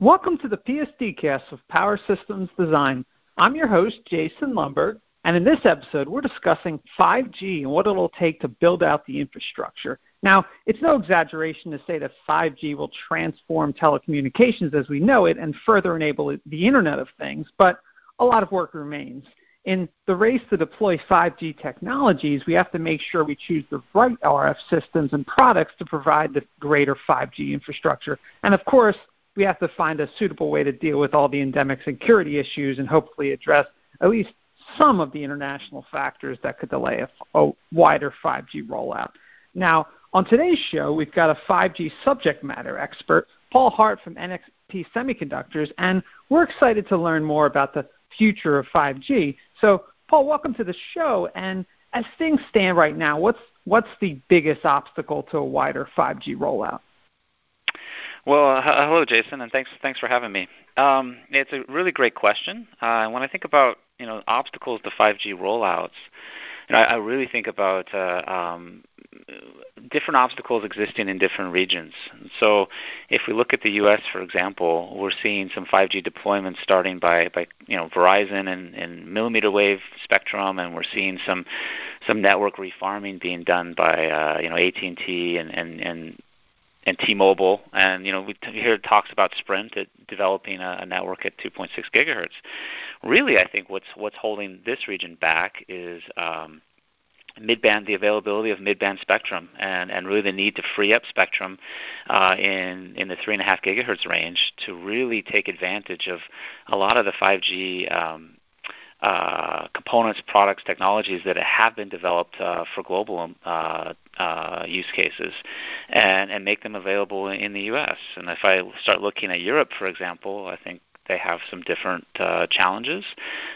Welcome to the PSDcast of Power Systems Design. I'm your host, Jason Lomberg, and in this episode, we're discussing 5G and what it'll take to build out the infrastructure. Now, it's no exaggeration to say that 5G will transform telecommunications as we know it and further enable the Internet of Things, but a lot of work remains. In the race to deploy 5G technologies, we have to make sure we choose the right RF systems and products to provide the greater 5G infrastructure. And of course, we have to find a suitable way to deal with all the endemic security issues and hopefully address at least some of the international factors that could delay a, a wider 5G rollout. Now, on today's show, we've got a 5G subject matter expert, Paul Hart from NXP Semiconductors, and we're excited to learn more about the future of 5G. So, Paul, welcome to the show. And as things stand right now, what's what's the biggest obstacle to a wider 5G rollout? Well, hello, Jason, and thanks thanks for having me. Um, it's a really great question. Uh, when I think about you know obstacles to 5G rollouts, you know, I, I really think about uh, um, different obstacles existing in different regions. So, if we look at the U.S., for example, we're seeing some 5G deployments starting by, by you know Verizon and, and millimeter wave spectrum, and we're seeing some some network refarming being done by uh, you know AT&T and and and and T-Mobile, and you know we hear talks about Sprint developing a, a network at 2.6 gigahertz. Really, I think what's what's holding this region back is um, midband, the availability of midband spectrum, and, and really the need to free up spectrum uh, in in the three and a half gigahertz range to really take advantage of a lot of the 5G um, uh, components, products, technologies that have been developed uh, for global uh, uh, use cases, and, and make them available in the U.S. And if I start looking at Europe, for example, I think they have some different uh, challenges.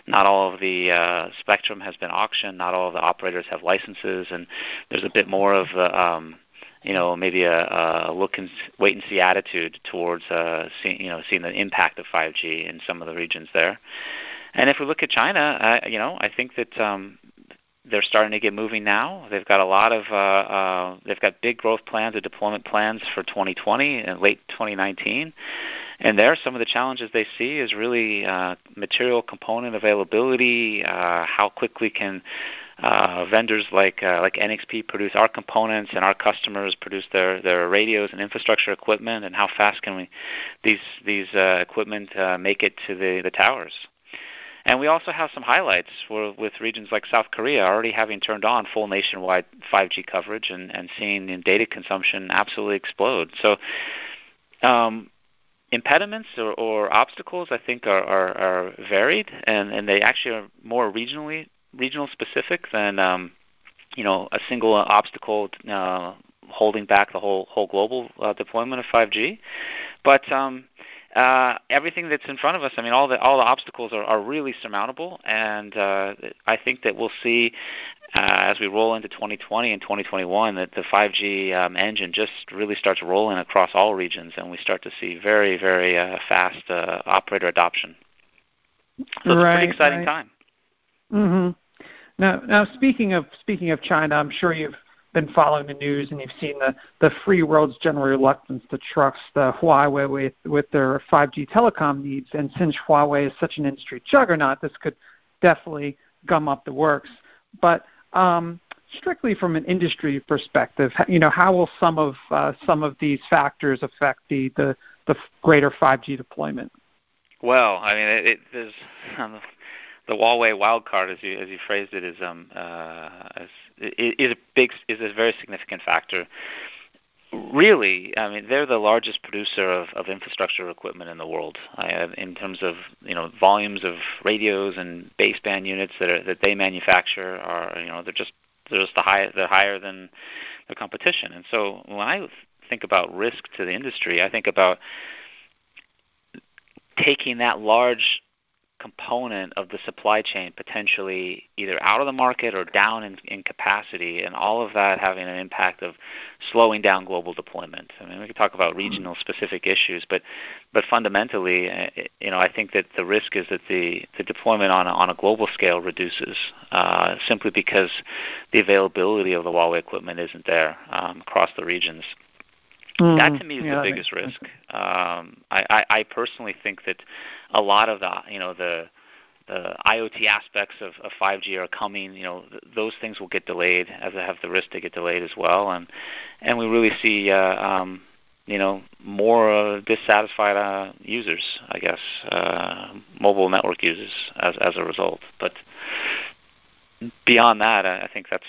Not all of the uh, spectrum has been auctioned. Not all of the operators have licenses, and there's a bit more of a, um, you know maybe a, a look and wait and see attitude towards seeing you know seeing the impact of 5G in some of the regions there. And if we look at China, uh, you know I think that um, they're starting to get moving now. They've got a lot of uh, uh, they've got big growth plans and deployment plans for 2020 and late 2019. And there, some of the challenges they see is really uh, material component availability. Uh, how quickly can uh, vendors like uh, like NXP produce our components and our customers produce their their radios and infrastructure equipment, and how fast can we these these uh, equipment uh, make it to the the towers? And we also have some highlights for, with regions like South Korea already having turned on full nationwide 5G coverage and, and seeing data consumption absolutely explode. So um, impediments or, or, obstacles, I think, are, are, are, varied, and, and they actually are more regionally regional specific than um, you know a single obstacle uh, holding back the whole whole global uh, deployment of 5G. But um, uh, everything that's in front of us, I mean, all the all the obstacles are, are really surmountable, and uh, I think that we'll see uh, as we roll into 2020 and 2021 that the 5G um, engine just really starts rolling across all regions, and we start to see very very uh, fast uh, operator adoption. So it's right, a pretty exciting right. time. Mm-hmm. Now, now speaking of speaking of China, I'm sure you've been following the news and you've seen the, the free world's general reluctance to trust Huawei with, with their 5G telecom needs. And since Huawei is such an industry juggernaut, this could definitely gum up the works. But um, strictly from an industry perspective, you know, how will some of uh, some of these factors affect the, the, the greater 5G deployment? Well, I mean, it, it, there's the Huawei wild card, as you as you phrased it, is um uh, is, is a big is a very significant factor. Really, I mean, they're the largest producer of, of infrastructure equipment in the world uh, in terms of you know volumes of radios and baseband units that are, that they manufacture are you know they're just they're just the high they're higher than the competition. And so when I think about risk to the industry, I think about taking that large component of the supply chain potentially either out of the market or down in, in capacity, and all of that having an impact of slowing down global deployment. I mean, we could talk about regional specific issues, but but fundamentally, uh, you know, I think that the risk is that the, the deployment on a, on a global scale reduces uh, simply because the availability of the Huawei equipment isn't there um, across the regions. Mm, that to me is yeah, the biggest risk. Um, I, I, I personally think that a lot of the you know the the IoT aspects of, of 5G are coming. You know, th- those things will get delayed, as they have the risk to get delayed as well. And and we really see, uh, um, you know, more uh, dissatisfied uh, users, I guess, uh, mobile network users as as a result. But beyond that, I, I think that's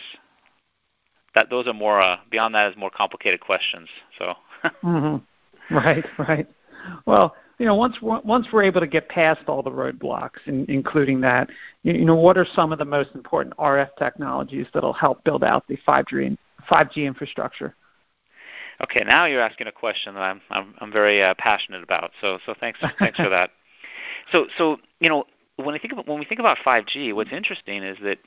that. Those are more uh, beyond that is more complicated questions. So. mm-hmm. Right, right. Well, you know, once once we're able to get past all the roadblocks, in, including that, you, you know, what are some of the most important RF technologies that'll help build out the 5G 5G infrastructure? Okay, now you're asking a question that I'm I'm, I'm very uh, passionate about. So so thanks thanks for that. So so you know when I think about when we think about 5G, what's interesting is that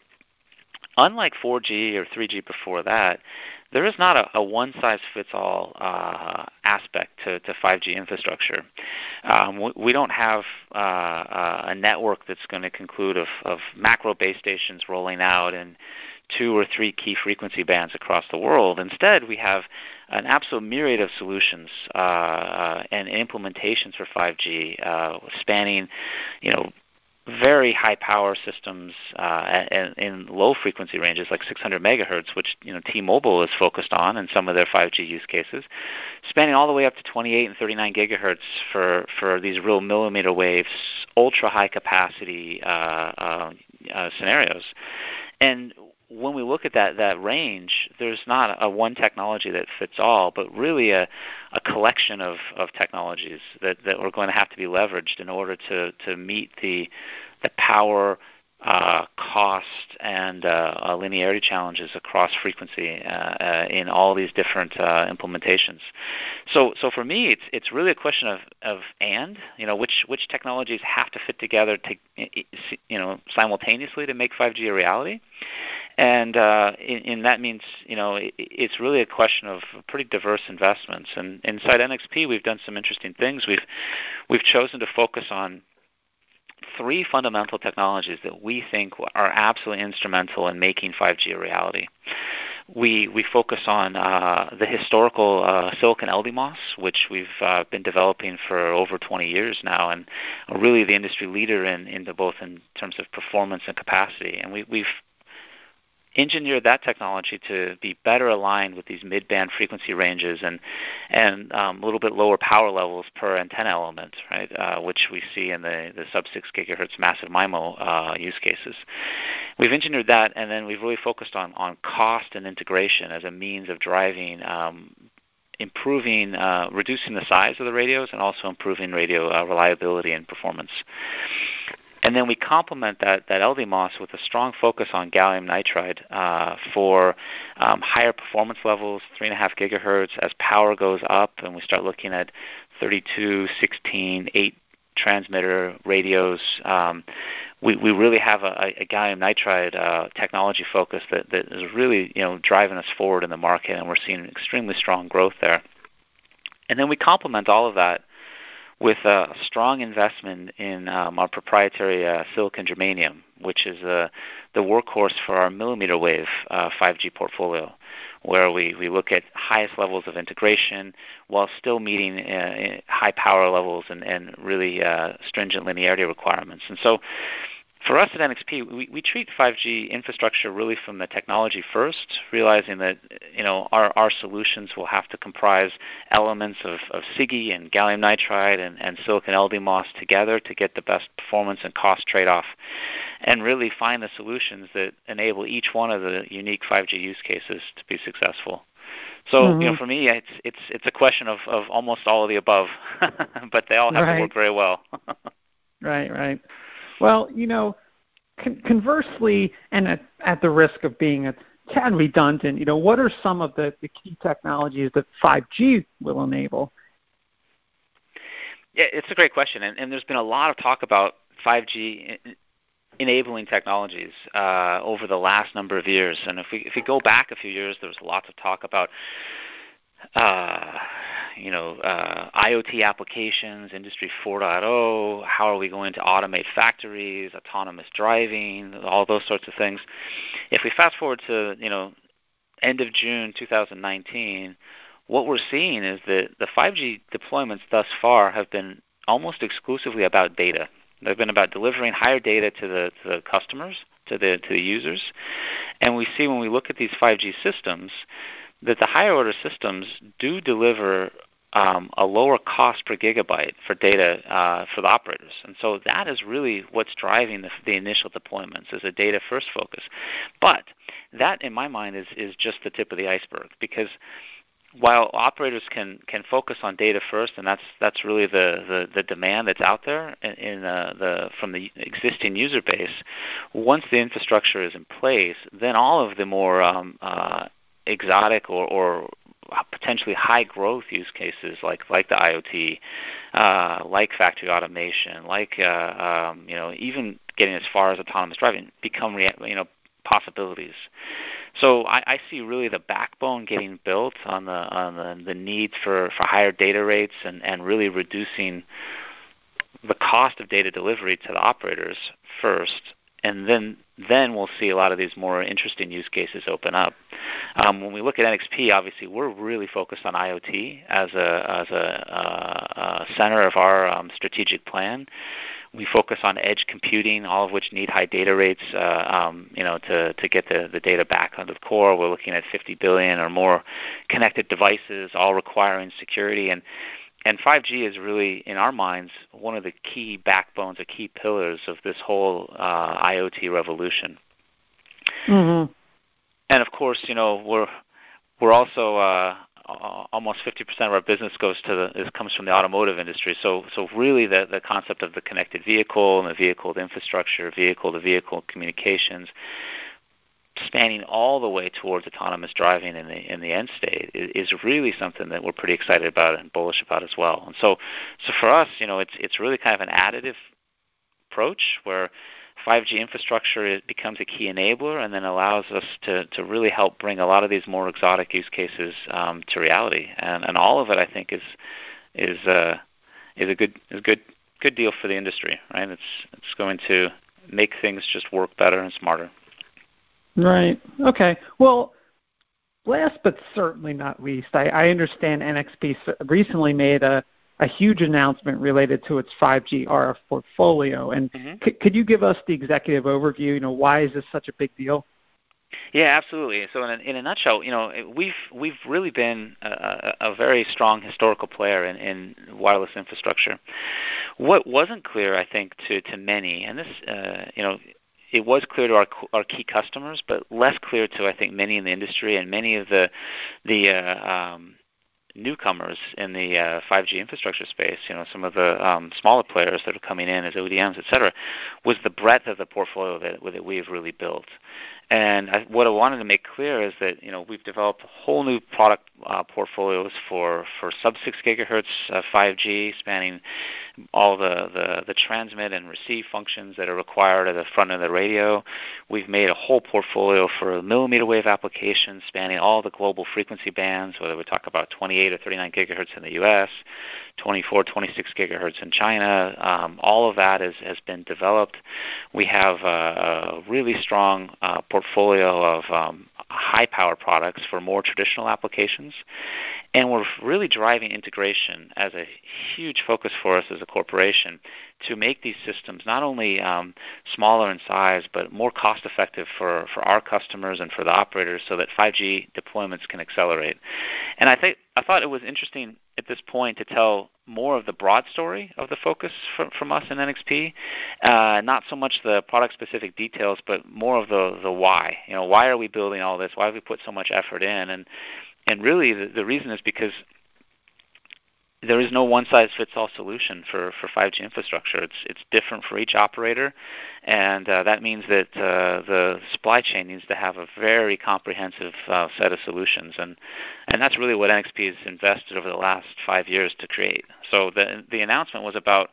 unlike 4G or 3G before that, there is not a, a one-size-fits-all uh, aspect to, to 5G infrastructure. Um, we, we, don't have uh, uh, a network that's going to conclude of, of, macro base stations rolling out in two or three key frequency bands across the world. Instead, we have an absolute myriad of solutions uh, uh, and implementations for 5G, uh, spanning, you know, very high power systems uh, in, low frequency ranges like 600 megahertz, which you know T-Mobile is focused on in some of their 5G use cases, spanning all the way up to 28 and 39 gigahertz for for these real millimeter waves, ultra high capacity uh, uh, uh scenarios. And when we look at that that range, there's not a one technology that fits all, but really a, a collection of, of technologies that, that are going to have to be leveraged in order to, to meet the the power, uh, cost, and uh, uh, linearity challenges across frequency uh, uh, in all these different uh, implementations. So, so for me, it's it's really a question of, of and you know which which technologies have to fit together to you know simultaneously to make 5G a reality and uh, and that means you know it, it's really a question of pretty diverse investments. And inside NXP, we've done some interesting things. We've we've chosen to focus on three fundamental technologies that we think are absolutely instrumental in making 5G a reality. We we focus on uh, the historical uh, silicon LDMOS, which we've uh, been developing for over 20 years now, and really the industry leader in, in both in terms of performance and capacity. And we, we've engineered that technology to be better aligned with these mid-band frequency ranges and and um, a little bit lower power levels per antenna element, right? Uh, which we see in the, the sub 6 gigahertz massive MIMO uh, use cases. We've engineered that, and then we've really focused on on cost and integration as a means of driving um, improving, uh, reducing the size of the radios, and also improving radio uh, reliability and performance. And then we complement that, that LD LDMOS with a strong focus on gallium nitride uh, for um, higher performance levels, 3.5 gigahertz. As power goes up and we start looking at 32, 16, 8 transmitter radios, um, we, we really have a, a gallium nitride uh, technology focus that, that is really you know driving us forward in the market, and we're seeing extremely strong growth there. And then we complement all of that with a strong investment in um, our proprietary uh, silicon germanium, which is uh, the workhorse for our millimeter wave uh, 5G portfolio, where we, we look at highest levels of integration while still meeting uh, high power levels and, and really uh, stringent linearity requirements. And so for us at NXP, we, we treat 5G infrastructure really from the technology first, realizing that you know our, our solutions will have to comprise elements of, of SiGe and gallium nitride and, and silicon LDMOS together to get the best performance and cost trade-off, and really find the solutions that enable each one of the unique 5G use cases to be successful. So mm-hmm. you know, for me, it's it's it's a question of, of almost all of the above, but they all have right. to work very well. right, right. Well, you know, con- conversely, and at, at the risk of being a tad redundant, you know, what are some of the, the key technologies that 5G will enable? Yeah, it's a great question, and, and there's been a lot of talk about 5G enabling technologies uh, over the last number of years. And if we if we go back a few years, there was lots of talk about uh, you know, uh, IoT applications, Industry 4.0, how are we going to automate factories, autonomous driving, all those sorts of things. If we fast forward to, you know, end of June 2019, what we're seeing is that the 5G deployments thus far have been almost exclusively about data. They've been about delivering higher data to the, to the customers, to the to the users, and we see when we look at these 5G systems that the higher order systems do deliver um, a lower cost per gigabyte for data uh, for the operators. And so that is really what's driving the, the initial deployments is a data first focus. But that, in my mind, is, is just the tip of the iceberg because while operators can, can focus on data first, and that's that's really the, the, the demand that's out there in, in uh, the from the existing user base. Once the infrastructure is in place, then all of the more um, uh, exotic or, or potentially high growth use cases like like the IoT, uh, like factory automation, like uh, um, you know even getting as far as autonomous driving become rea- you know possibilities. So I, I see really the backbone getting built on the on the, the need for, for higher data rates and, and really reducing the cost of data delivery to the operators first and then then we'll see a lot of these more interesting use cases open up. Um, when we look at NXP, obviously we're really focused on IoT as a as a, uh, uh, center of our um, strategic plan. We focus on edge computing, all of which need high data rates, uh, um, you know, to, to get the, the data back onto the core. We're looking at 50 billion or more connected devices, all requiring security. And and 5G is really, in our minds, one of the key backbones or key pillars of this whole uh, IoT revolution. Mm-hmm. And of course, you know, we're we're also uh, almost 50% of our business goes to the is, comes from the automotive industry. So so really, the the concept of the connected vehicle and the vehicle to infrastructure, vehicle to vehicle communications, spanning all the way towards autonomous driving in the in the end state is, is really something that we're pretty excited about and bullish about as well. And so, so for us, you know, it's it's really kind of an additive approach where 5G infrastructure becomes a key enabler and then allows us to, to really help bring a lot of these more exotic use cases um, to reality. And, and all of it, I think, is is uh, is a good is a good good deal for the industry, right? It's it's going to make things just work better and smarter. Right. Okay. Well, last but certainly not least, I, I understand NXP recently made a, a huge announcement related to its 5G RF portfolio. And mm-hmm. c- could you give us the executive overview? You know, why is this such a big deal? Yeah, absolutely. So, in a, in a nutshell, you know, we've we've really been a, a very strong historical player in, in wireless infrastructure. What wasn't clear, I think, to to many, and this, uh, you know, it was clear to our our key customers, but less clear to I think many in the industry and many of the the uh, um, newcomers in the uh, 5G infrastructure space. You know, some of the um, smaller players that are coming in as ODMs, et cetera, was the breadth of the portfolio that, that we've really built. And I, what I wanted to make clear is that you know we've developed whole new product uh, portfolios for for sub 6 gigahertz uh, 5G, spanning all the, the the transmit and receive functions that are required at the front of the radio. We've made a whole portfolio for millimeter wave applications, spanning all the global frequency bands, whether we talk about 28 or 39 gigahertz in the U.S., 24, 26 gigahertz in China. Um, all of that is, has been developed. We have a, a really strong uh, portfolio of um, high power products for more traditional applications. And we're really driving integration as a huge focus for us as a corporation to make these systems not only um, smaller in size but more cost effective for, for our customers and for the operators so that 5G deployments can accelerate. And I think I thought it was interesting at this point to tell more of the broad story of the focus from, from us in NXP, uh, not so much the product specific details, but more of the the why. You know, why are we building all this? Why have we put so much effort in? And and really, the, the reason is because there is no one size fits all solution for, for 5G infrastructure. It's it's different for each operator, and uh, that means that uh, the supply chain needs to have a very comprehensive uh, set of solutions, and and that's really what NXP has invested over the last five years to create. So the the announcement was about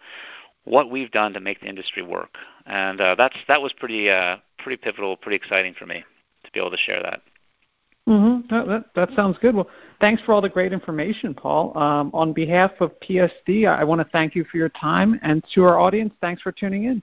what we've done to make the industry work, and uh, that's that was pretty uh, pretty pivotal, pretty exciting for me to be able to share that. Mm-hmm. That, that, that, sounds good. Well, thanks for all the great information, Paul. Um, on behalf of PSD, I want to thank you for your time, and to our audience, thanks for tuning in.